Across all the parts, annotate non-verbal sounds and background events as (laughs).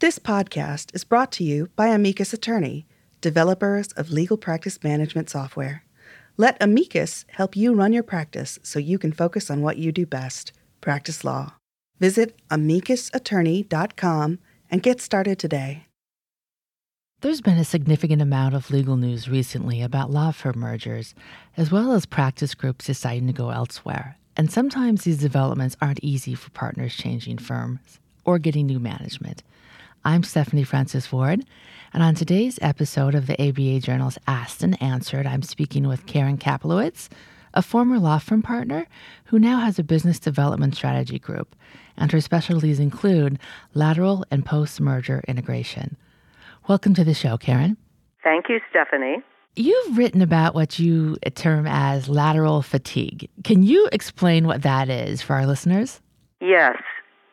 This podcast is brought to you by Amicus Attorney, developers of legal practice management software. Let Amicus help you run your practice so you can focus on what you do best practice law. Visit amicusattorney.com and get started today. There's been a significant amount of legal news recently about law firm mergers, as well as practice groups deciding to go elsewhere. And sometimes these developments aren't easy for partners changing firms or getting new management. I'm Stephanie Francis Ward, and on today's episode of the ABA Journal's Asked and Answered, I'm speaking with Karen Kaplowitz, a former law firm partner who now has a business development strategy group, and her specialties include lateral and post merger integration. Welcome to the show, Karen. Thank you, Stephanie. You've written about what you term as lateral fatigue. Can you explain what that is for our listeners? Yes.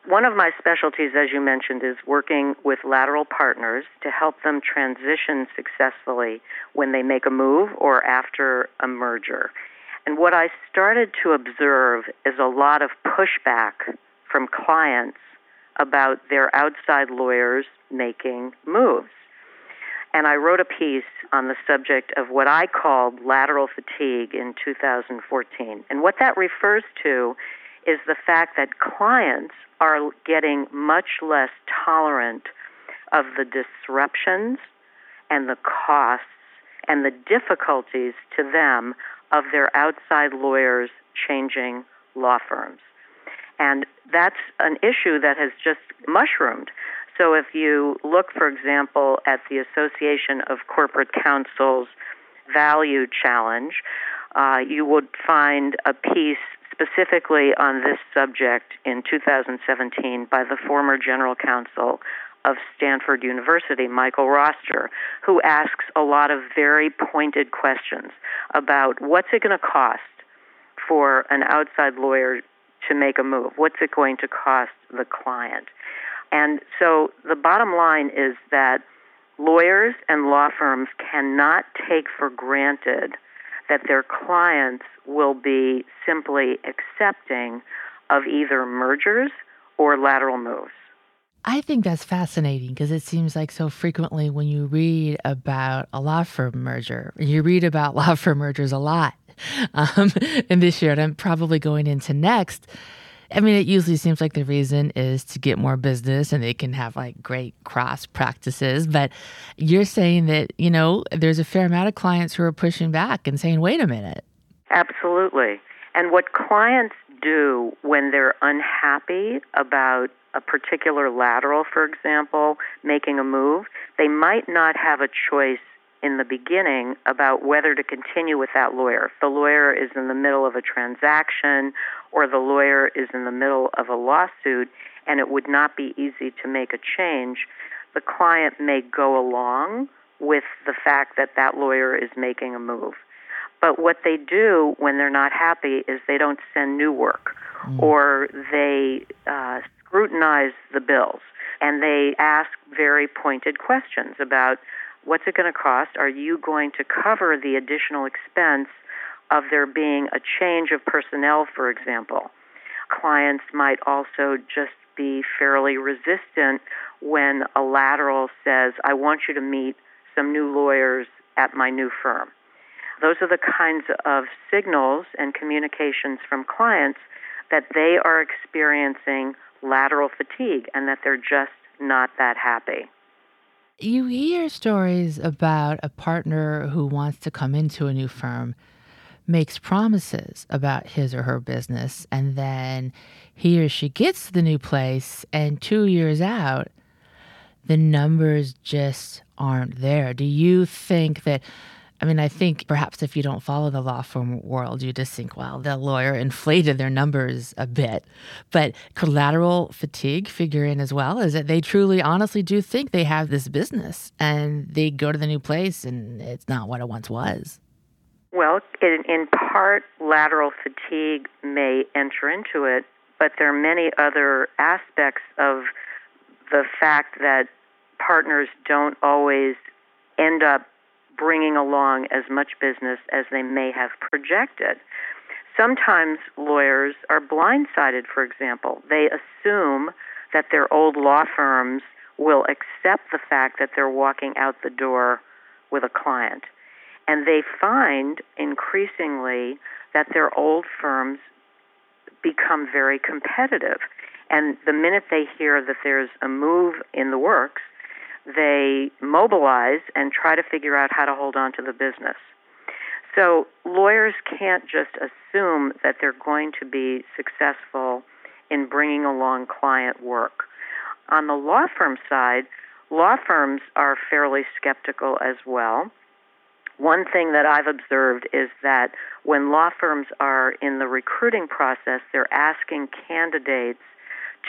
One of my specialties, as you mentioned, is working with lateral partners to help them transition successfully when they make a move or after a merger. And what I started to observe is a lot of pushback from clients about their outside lawyers making moves. And I wrote a piece on the subject of what I called lateral fatigue in 2014. And what that refers to is the fact that clients are getting much less tolerant of the disruptions and the costs and the difficulties to them of their outside lawyers changing law firms. And that's an issue that has just mushroomed. So if you look, for example, at the Association of Corporate Counsel's Value Challenge, uh, you would find a piece specifically on this subject in 2017 by the former general counsel of Stanford University, Michael Roster, who asks a lot of very pointed questions about what's it going to cost for an outside lawyer to make a move? What's it going to cost the client? And so the bottom line is that lawyers and law firms cannot take for granted that their clients will be simply accepting of either mergers or lateral moves. I think that's fascinating because it seems like so frequently when you read about a law firm merger, you read about (laughs) law firm mergers a lot um, in this year, and I'm probably going into next. I mean, it usually seems like the reason is to get more business and they can have like great cross practices. But you're saying that, you know, there's a fair amount of clients who are pushing back and saying, wait a minute. Absolutely. And what clients do when they're unhappy about a particular lateral, for example, making a move, they might not have a choice in the beginning about whether to continue with that lawyer. If the lawyer is in the middle of a transaction or the lawyer is in the middle of a lawsuit and it would not be easy to make a change, the client may go along with the fact that that lawyer is making a move. But what they do when they're not happy is they don't send new work mm. or they uh, scrutinize the bills and they ask very pointed questions about What's it going to cost? Are you going to cover the additional expense of there being a change of personnel, for example? Clients might also just be fairly resistant when a lateral says, I want you to meet some new lawyers at my new firm. Those are the kinds of signals and communications from clients that they are experiencing lateral fatigue and that they're just not that happy. You hear stories about a partner who wants to come into a new firm, makes promises about his or her business, and then he or she gets to the new place, and two years out, the numbers just aren't there. Do you think that I mean, I think perhaps if you don't follow the law firm world, you just think, well, the lawyer inflated their numbers a bit. But collateral fatigue figure in as well is that they truly, honestly do think they have this business and they go to the new place and it's not what it once was. Well, in, in part, lateral fatigue may enter into it, but there are many other aspects of the fact that partners don't always end up bringing along as much business as they may have projected. Sometimes lawyers are blindsided, for example. They assume that their old law firms will accept the fact that they're walking out the door with a client. And they find increasingly that their old firms become very competitive. And the minute they hear that there's a move in the works, they mobilize and try to figure out how to hold on to the business. So lawyers can't just assume that they're going to be successful in bringing along client work. On the law firm side, law firms are fairly skeptical as well. One thing that I've observed is that when law firms are in the recruiting process, they're asking candidates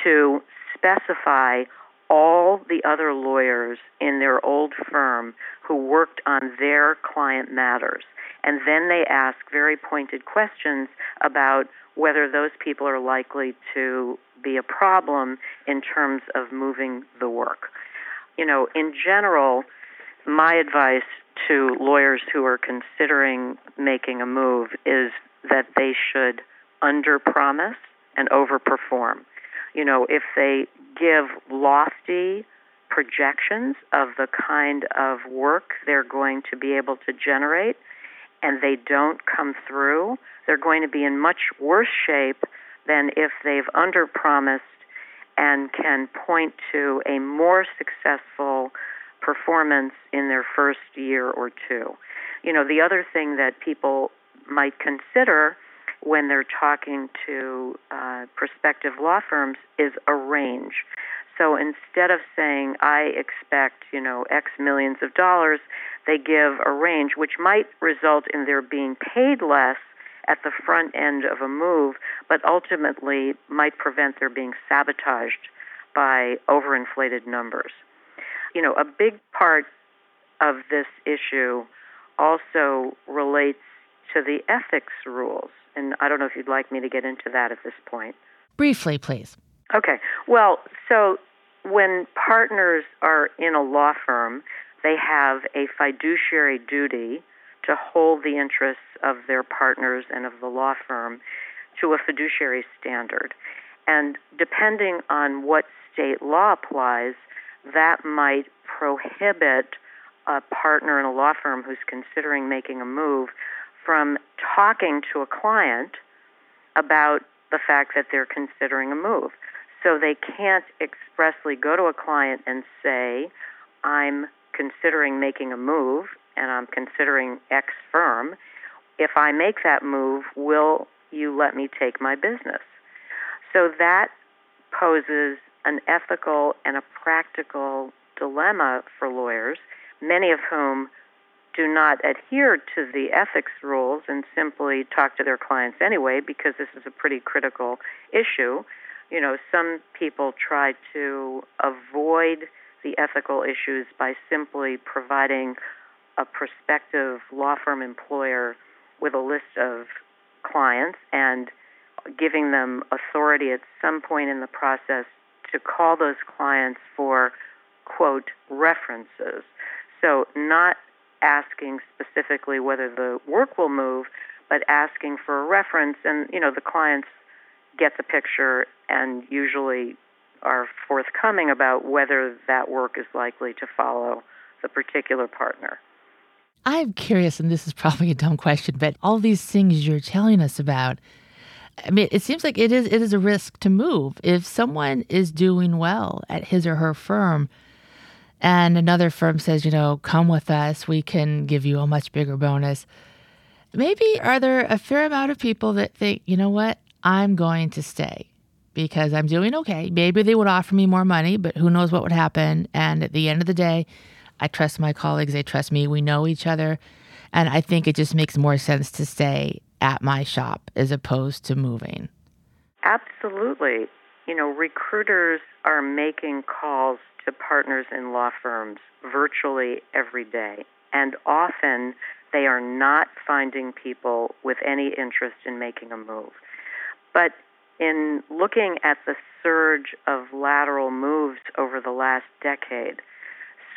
to specify all the other lawyers in their old firm who worked on their client matters. And then they ask very pointed questions about whether those people are likely to be a problem in terms of moving the work. You know, in general, my advice to lawyers who are considering making a move is that they should underpromise and overperform. You know, if they give lofty projections of the kind of work they're going to be able to generate and they don't come through, they're going to be in much worse shape than if they've underpromised and can point to a more successful performance in their first year or two. You know, the other thing that people might consider when they're talking to uh, prospective law firms is a range. So instead of saying, I expect, you know, X millions of dollars, they give a range which might result in their being paid less at the front end of a move, but ultimately might prevent their being sabotaged by overinflated numbers. You know, a big part of this issue also relates to the ethics rules. And I don't know if you'd like me to get into that at this point. Briefly, please. Okay. Well, so when partners are in a law firm, they have a fiduciary duty to hold the interests of their partners and of the law firm to a fiduciary standard. And depending on what state law applies, that might prohibit a partner in a law firm who's considering making a move from talking to a client about the fact that they're considering a move. So they can't expressly go to a client and say, I'm considering making a move and I'm considering X firm. If I make that move, will you let me take my business? So that poses an ethical and a practical dilemma for lawyers, many of whom do not adhere to the ethics rules and simply talk to their clients anyway because this is a pretty critical issue. You know, some people try to avoid the ethical issues by simply providing a prospective law firm employer with a list of clients and giving them authority at some point in the process to call those clients for, quote, references. So, not asking specifically whether the work will move, but asking for a reference. And, you know, the clients get the picture and usually are forthcoming about whether that work is likely to follow the particular partner. I'm curious, and this is probably a dumb question, but all these things you're telling us about, I mean, it seems like it is it is a risk to move. If someone is doing well at his or her firm, and another firm says, you know, come with us, we can give you a much bigger bonus. Maybe are there a fair amount of people that think, you know what, I'm going to stay because I'm doing okay. Maybe they would offer me more money, but who knows what would happen. And at the end of the day, I trust my colleagues, they trust me, we know each other. And I think it just makes more sense to stay at my shop as opposed to moving. Absolutely. You know, recruiters are making calls to partners in law firms virtually every day. And often they are not finding people with any interest in making a move. But in looking at the surge of lateral moves over the last decade,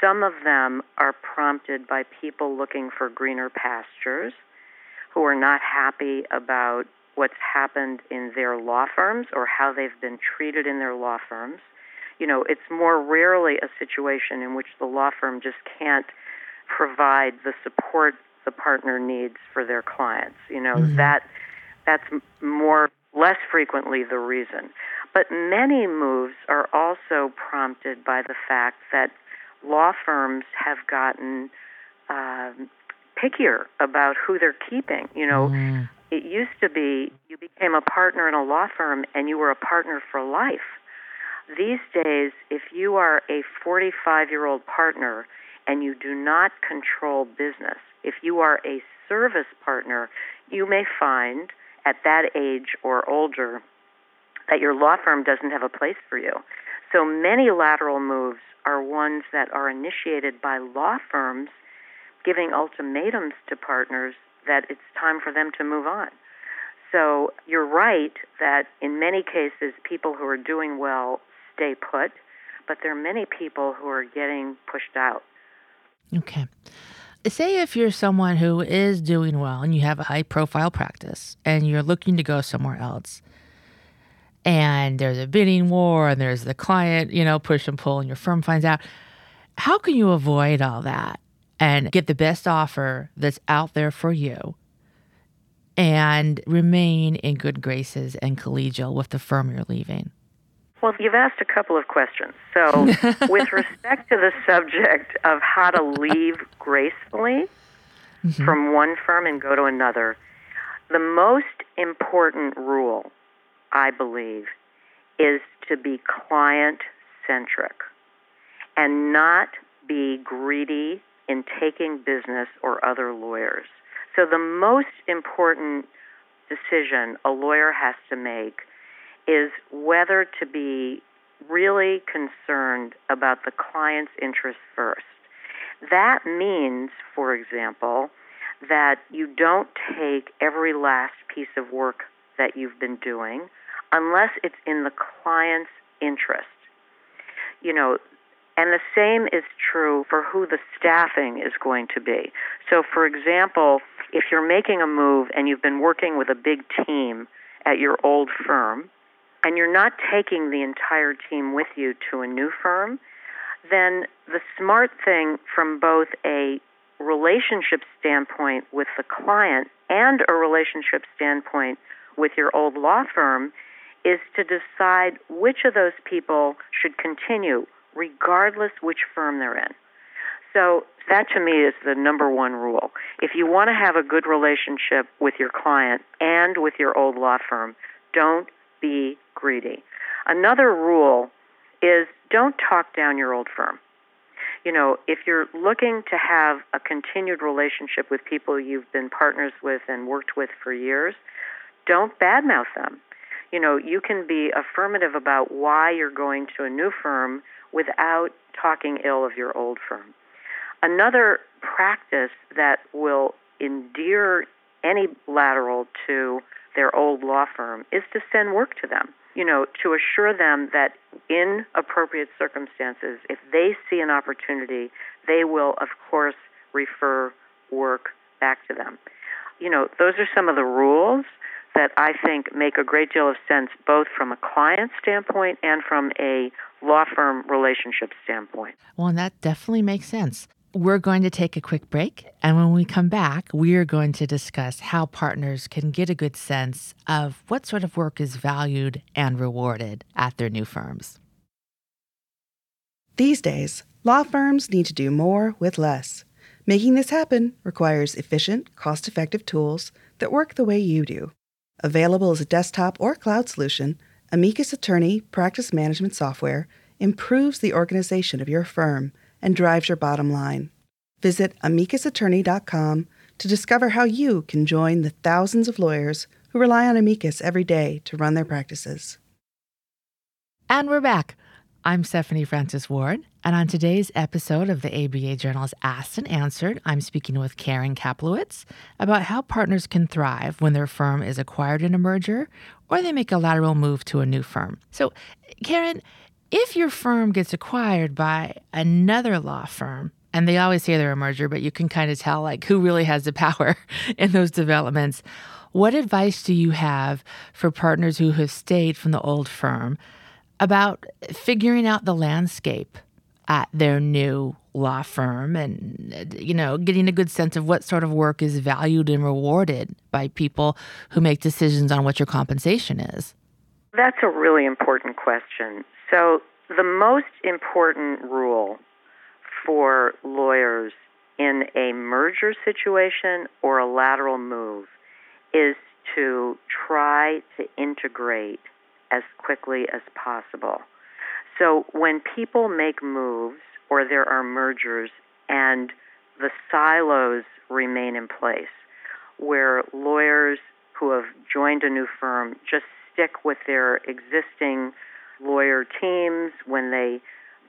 some of them are prompted by people looking for greener pastures who are not happy about what's happened in their law firms or how they've been treated in their law firms. You know, it's more rarely a situation in which the law firm just can't provide the support the partner needs for their clients. You know, mm-hmm. that that's more less frequently the reason. But many moves are also prompted by the fact that law firms have gotten uh, pickier about who they're keeping. You know, mm. It used to be you became a partner in a law firm and you were a partner for life. These days, if you are a 45 year old partner and you do not control business, if you are a service partner, you may find at that age or older that your law firm doesn't have a place for you. So many lateral moves are ones that are initiated by law firms giving ultimatums to partners that it's time for them to move on. So you're right that in many cases, people who are doing well stay put, but there are many people who are getting pushed out. Okay. Say if you're someone who is doing well and you have a high profile practice and you're looking to go somewhere else and there's a bidding war and there's the client, you know, push and pull and your firm finds out, how can you avoid all that and get the best offer that's out there for you and remain in good graces and collegial with the firm you're leaving? Well, you've asked a couple of questions. So, (laughs) with respect to the subject of how to leave gracefully mm-hmm. from one firm and go to another, the most important rule, I believe, is to be client centric and not be greedy in taking business or other lawyers. So, the most important decision a lawyer has to make is whether to be really concerned about the client's interests first. That means, for example, that you don't take every last piece of work that you've been doing unless it's in the client's interest. You know, and the same is true for who the staffing is going to be. So, for example, if you're making a move and you've been working with a big team at your old firm, and you're not taking the entire team with you to a new firm, then the smart thing from both a relationship standpoint with the client and a relationship standpoint with your old law firm is to decide which of those people should continue, regardless which firm they're in. So, that to me is the number one rule. If you want to have a good relationship with your client and with your old law firm, don't be greedy. Another rule is don't talk down your old firm. You know, if you're looking to have a continued relationship with people you've been partners with and worked with for years, don't badmouth them. You know, you can be affirmative about why you're going to a new firm without talking ill of your old firm. Another practice that will endear any lateral to their old law firm is to send work to them. You know, to assure them that in appropriate circumstances, if they see an opportunity, they will, of course, refer work back to them. You know, those are some of the rules that I think make a great deal of sense both from a client standpoint and from a law firm relationship standpoint. Well, and that definitely makes sense. We're going to take a quick break. And when we come back, we are going to discuss how partners can get a good sense of what sort of work is valued and rewarded at their new firms. These days, law firms need to do more with less. Making this happen requires efficient, cost effective tools that work the way you do. Available as a desktop or cloud solution, Amicus Attorney Practice Management Software improves the organization of your firm and drives your bottom line. Visit amicusattorney.com to discover how you can join the thousands of lawyers who rely on Amicus every day to run their practices. And we're back. I'm Stephanie Francis Ward, and on today's episode of the ABA Journal's Asked and Answered, I'm speaking with Karen Kaplowitz about how partners can thrive when their firm is acquired in a merger or they make a lateral move to a new firm. So, Karen, if your firm gets acquired by another law firm, and they always say they're a merger, but you can kind of tell like who really has the (laughs) power in those developments. What advice do you have for partners who have stayed from the old firm about figuring out the landscape at their new law firm and you know getting a good sense of what sort of work is valued and rewarded by people who make decisions on what your compensation is that's a really important question so the most important rule for lawyers in a merger situation or a lateral move is to try to integrate as quickly as possible. So when people make moves or there are mergers and the silos remain in place, where lawyers who have joined a new firm just stick with their existing lawyer teams when they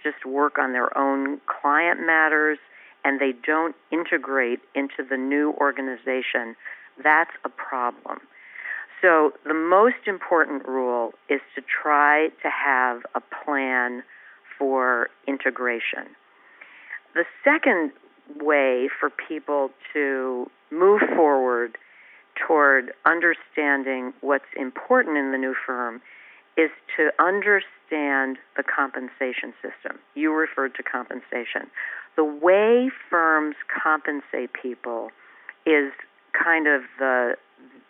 just work on their own client matters and they don't integrate into the new organization, that's a problem. So, the most important rule is to try to have a plan for integration. The second way for people to move forward toward understanding what's important in the new firm is to understand the compensation system. You referred to compensation. The way firms compensate people is kind of the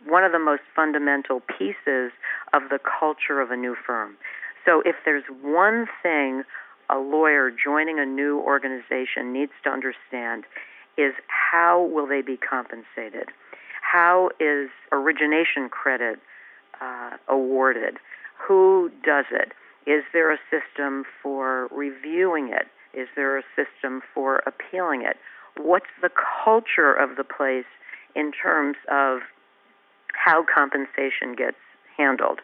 one of the most fundamental pieces of the culture of a new firm. So if there's one thing a lawyer joining a new organization needs to understand is how will they be compensated? How is origination credit uh, awarded? Who does it? Is there a system for reviewing it? Is there a system for appealing it? What's the culture of the place in terms of how compensation gets handled.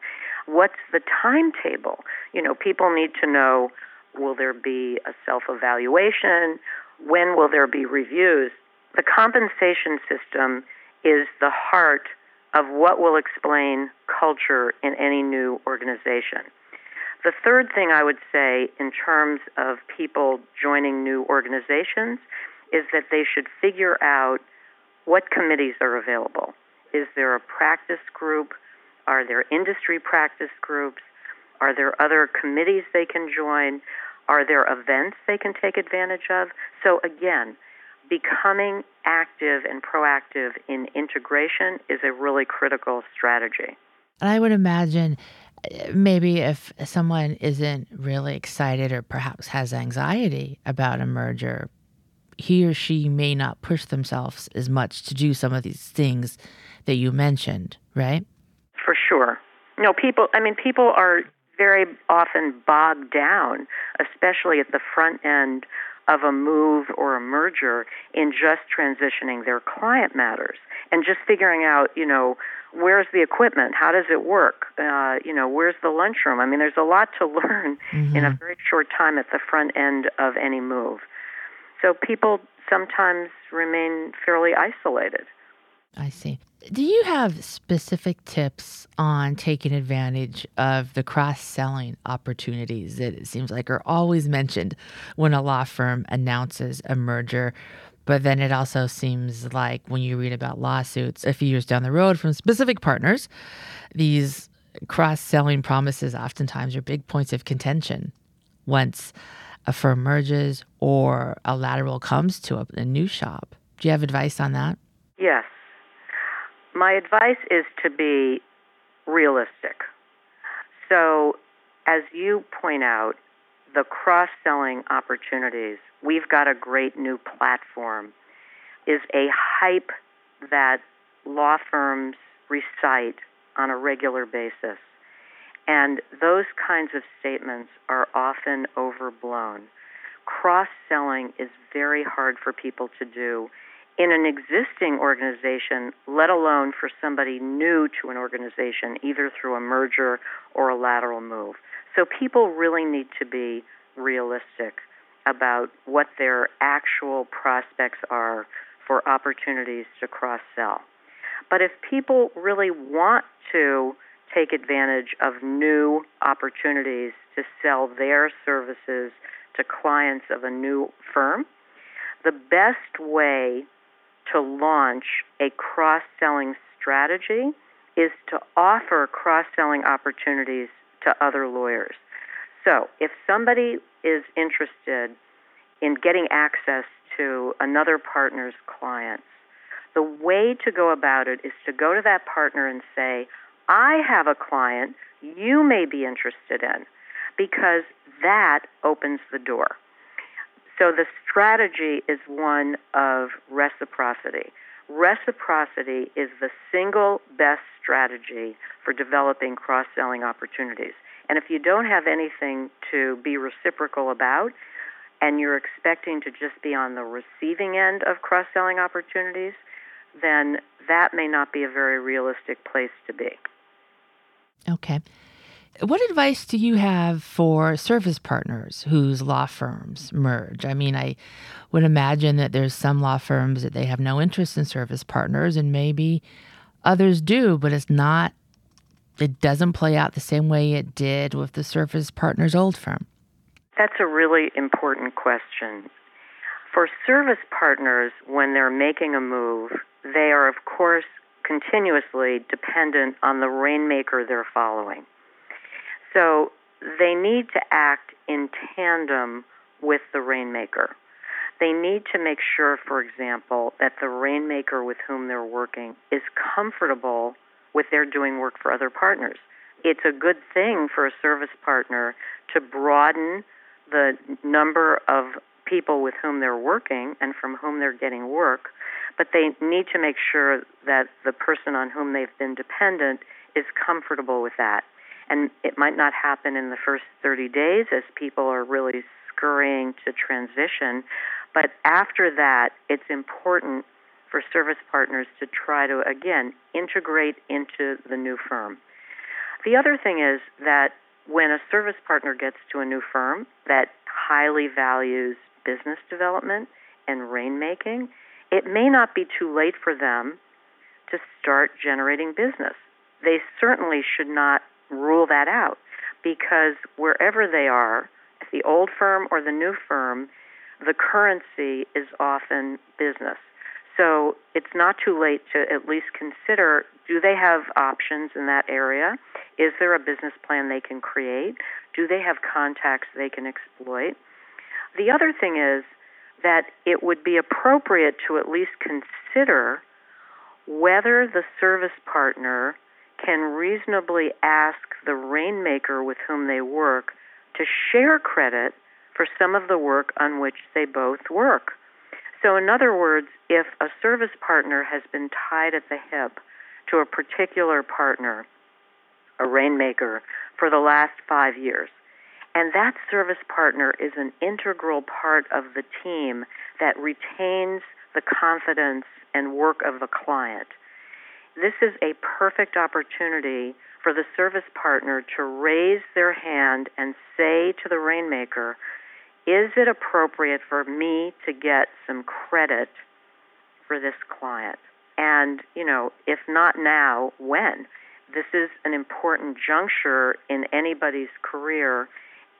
What's the timetable? You know, people need to know will there be a self evaluation? When will there be reviews? The compensation system is the heart of what will explain culture in any new organization. The third thing I would say in terms of people joining new organizations is that they should figure out what committees are available. Is there a practice group? Are there industry practice groups? Are there other committees they can join? Are there events they can take advantage of? So, again, becoming active and proactive in integration is a really critical strategy. And I would imagine uh, maybe if someone isn't really excited or perhaps has anxiety about a merger, he or she may not push themselves as much to do some of these things that you mentioned, right? For sure. No, people, I mean, people are very often bogged down, especially at the front end of a move or a merger, in just transitioning their client matters and just figuring out, you know, where's the equipment? How does it work? Uh, you know, where's the lunchroom? I mean, there's a lot to (laughs) learn mm-hmm. in a very short time at the front end of any move. So people sometimes remain fairly isolated. I see. Do you have specific tips on taking advantage of the cross selling opportunities that it seems like are always mentioned when a law firm announces a merger? But then it also seems like when you read about lawsuits a few years down the road from specific partners, these cross selling promises oftentimes are big points of contention once a firm merges or a lateral comes to a, a new shop. Do you have advice on that? Yes. My advice is to be realistic. So, as you point out, the cross selling opportunities, we've got a great new platform, is a hype that law firms recite on a regular basis. And those kinds of statements are often overblown. Cross selling is very hard for people to do in an existing organization, let alone for somebody new to an organization, either through a merger or a lateral move. So people really need to be realistic about what their actual prospects are for opportunities to cross sell. But if people really want to take advantage of new opportunities to sell their services to clients of a new firm, the best way to launch a cross selling strategy is to offer cross selling opportunities to other lawyers. So, if somebody is interested in getting access to another partner's clients, the way to go about it is to go to that partner and say, I have a client you may be interested in, because that opens the door. So the strategy is one of reciprocity. Reciprocity is the single best strategy for developing cross selling opportunities. And if you don't have anything to be reciprocal about, and you're expecting to just be on the receiving end of cross selling opportunities, then that may not be a very realistic place to be. Okay. What advice do you have for service partners whose law firms merge? I mean, I would imagine that there's some law firms that they have no interest in service partners, and maybe others do, but it's not, it doesn't play out the same way it did with the service partner's old firm. That's a really important question. For service partners, when they're making a move, they are, of course, continuously dependent on the rainmaker they're following. So they need to act in tandem with the rainmaker. They need to make sure, for example, that the rainmaker with whom they're working is comfortable with their doing work for other partners. It's a good thing for a service partner to broaden the number of people with whom they're working and from whom they're getting work, but they need to make sure that the person on whom they've been dependent is comfortable with that. And it might not happen in the first 30 days as people are really scurrying to transition, but after that, it's important for service partners to try to, again, integrate into the new firm. The other thing is that when a service partner gets to a new firm that highly values business development and rainmaking, it may not be too late for them to start generating business. They certainly should not rule that out because wherever they are, the old firm or the new firm, the currency is often business. So it's not too late to at least consider do they have options in that area? Is there a business plan they can create? Do they have contacts they can exploit? The other thing is that it would be appropriate to at least consider whether the service partner can reasonably ask the rainmaker with whom they work to share credit for some of the work on which they both work. So, in other words, if a service partner has been tied at the hip to a particular partner, a rainmaker, for the last five years, and that service partner is an integral part of the team that retains the confidence and work of the client. This is a perfect opportunity for the service partner to raise their hand and say to the rainmaker, is it appropriate for me to get some credit for this client? And, you know, if not now, when? This is an important juncture in anybody's career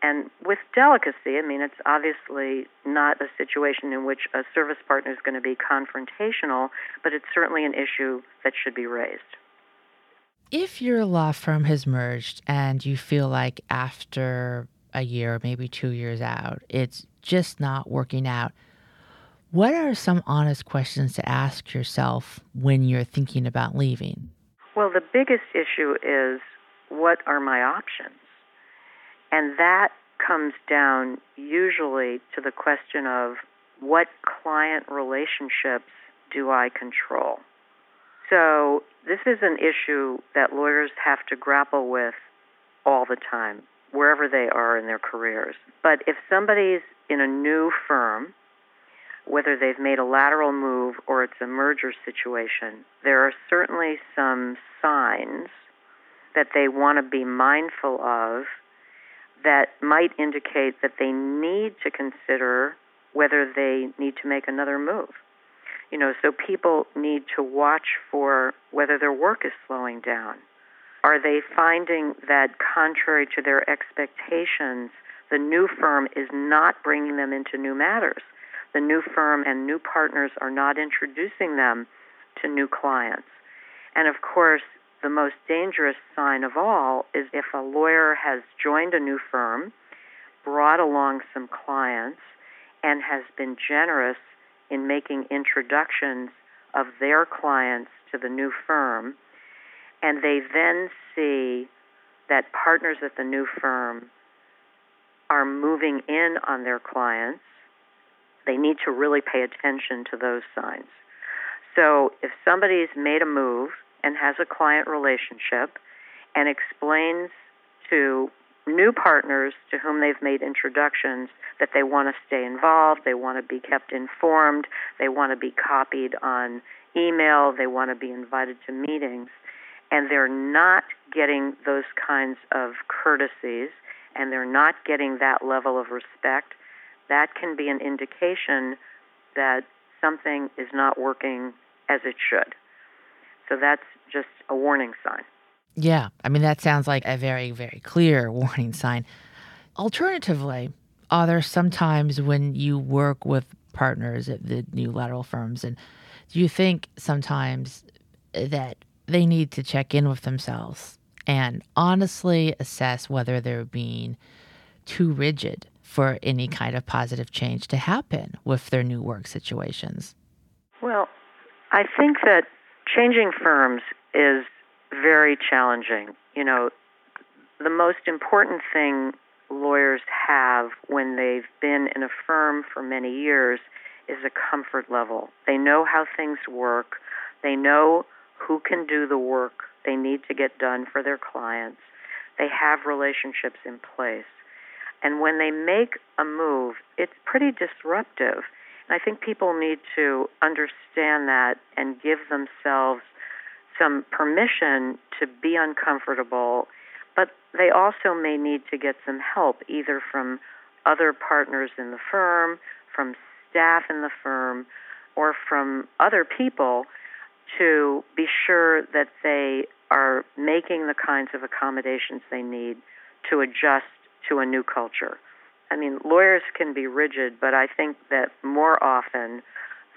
and with delicacy, I mean, it's obviously not a situation in which a service partner is going to be confrontational, but it's certainly an issue that should be raised. If your law firm has merged and you feel like after a year, maybe two years out, it's just not working out, what are some honest questions to ask yourself when you're thinking about leaving? Well, the biggest issue is what are my options? And that comes down usually to the question of what client relationships do I control? So, this is an issue that lawyers have to grapple with all the time, wherever they are in their careers. But if somebody's in a new firm, whether they've made a lateral move or it's a merger situation, there are certainly some signs that they want to be mindful of that might indicate that they need to consider whether they need to make another move. You know, so people need to watch for whether their work is slowing down. Are they finding that, contrary to their expectations, the new firm is not bringing them into new matters? The new firm and new partners are not introducing them to new clients. And of course, the most dangerous sign of all is if a lawyer has joined a new firm brought along some clients and has been generous in making introductions of their clients to the new firm, and they then see that partners at the new firm are moving in on their clients, they need to really pay attention to those signs. So if somebody's made a move and has a client relationship and explains to new partners to whom they've made introductions that they want to stay involved, they want to be kept informed, they want to be copied on email, they want to be invited to meetings, and they're not getting those kinds of courtesies and they're not getting that level of respect, that can be an indication that something is not working as it should. So that's just a warning sign. Yeah, I mean, that sounds like a very, very clear (laughs) warning sign. Alternatively, are there sometimes when you work with partners at the new lateral firms, and do you think sometimes that they need to check in with themselves and honestly assess whether they're being too rigid for any kind of positive change to happen with their new work situations? Well, I think that changing firms is very challenging. You know, the most important thing lawyers have when they've been in a firm for many years is a comfort level. They know how things work, they know who can do the work they need to get done for their clients, they have relationships in place. And when they make a move, it's pretty disruptive. And I think people need to understand that and give themselves some permission to be uncomfortable, but they also may need to get some help, either from other partners in the firm, from staff in the firm, or from other people to be sure that they are making the kinds of accommodations they need to adjust to a new culture. I mean, lawyers can be rigid, but I think that more often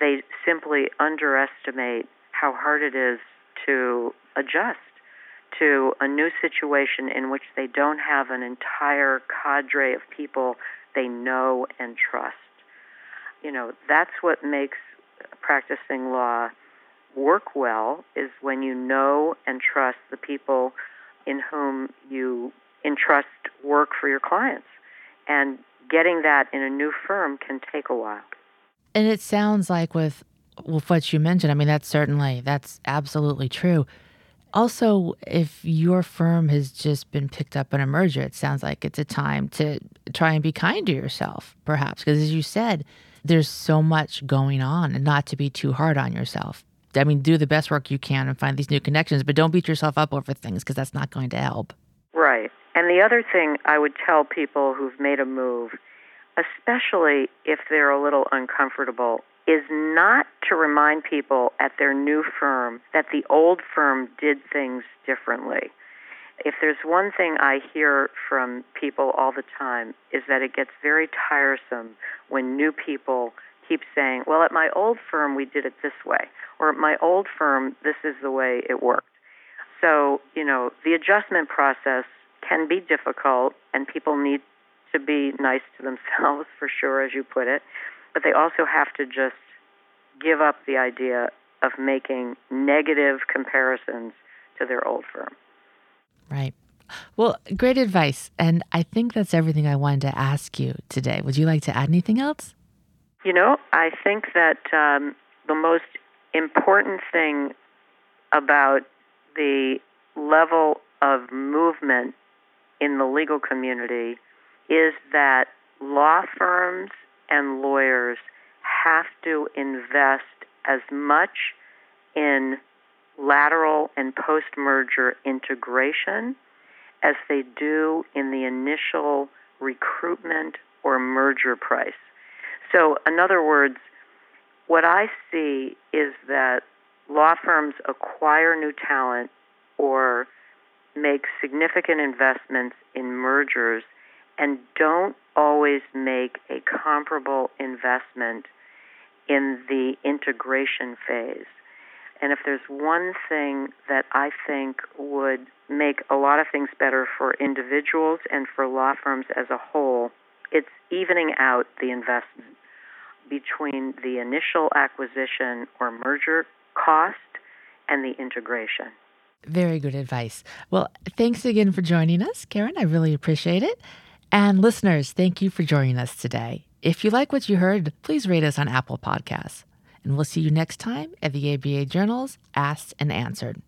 they simply underestimate how hard it is to adjust to a new situation in which they don't have an entire cadre of people they know and trust. You know, that's what makes practicing law work well is when you know and trust the people in whom you entrust work for your clients. And getting that in a new firm can take a while. And it sounds like with with what you mentioned, I mean, that's certainly, that's absolutely true. Also, if your firm has just been picked up in a merger, it sounds like it's a time to try and be kind to yourself, perhaps. Because as you said, there's so much going on and not to be too hard on yourself. I mean, do the best work you can and find these new connections, but don't beat yourself up over things because that's not going to help. Right. The other thing I would tell people who've made a move, especially if they're a little uncomfortable, is not to remind people at their new firm that the old firm did things differently. If there's one thing I hear from people all the time is that it gets very tiresome when new people keep saying, "Well, at my old firm we did it this way," or "At my old firm this is the way it worked." So, you know, the adjustment process can be difficult and people need to be nice to themselves (laughs) for sure as you put it but they also have to just give up the idea of making negative comparisons to their old firm. Right. Well, great advice. And I think that's everything I wanted to ask you today. Would you like to add anything else? You know, I think that um, the most important thing about the level of movement in the legal community is that law firms and lawyers have to invest as much in lateral and post merger integration as they do in the initial recruitment or merger price. So, in other words, what I see is that law firms acquire new talent or make significant investments in mergers and don't always make a comparable investment in the integration phase. And if there's one thing that I think would make a lot of things better for individuals and for law firms as a whole, it's evening out the investment between the initial acquisition or merger cost and the integration. Very good advice. Well, thanks again for joining us, Karen. I really appreciate it. And listeners, thank you for joining us today. If you like what you heard, please rate us on Apple Podcasts. And we'll see you next time at the ABA Journal's Asked and Answered.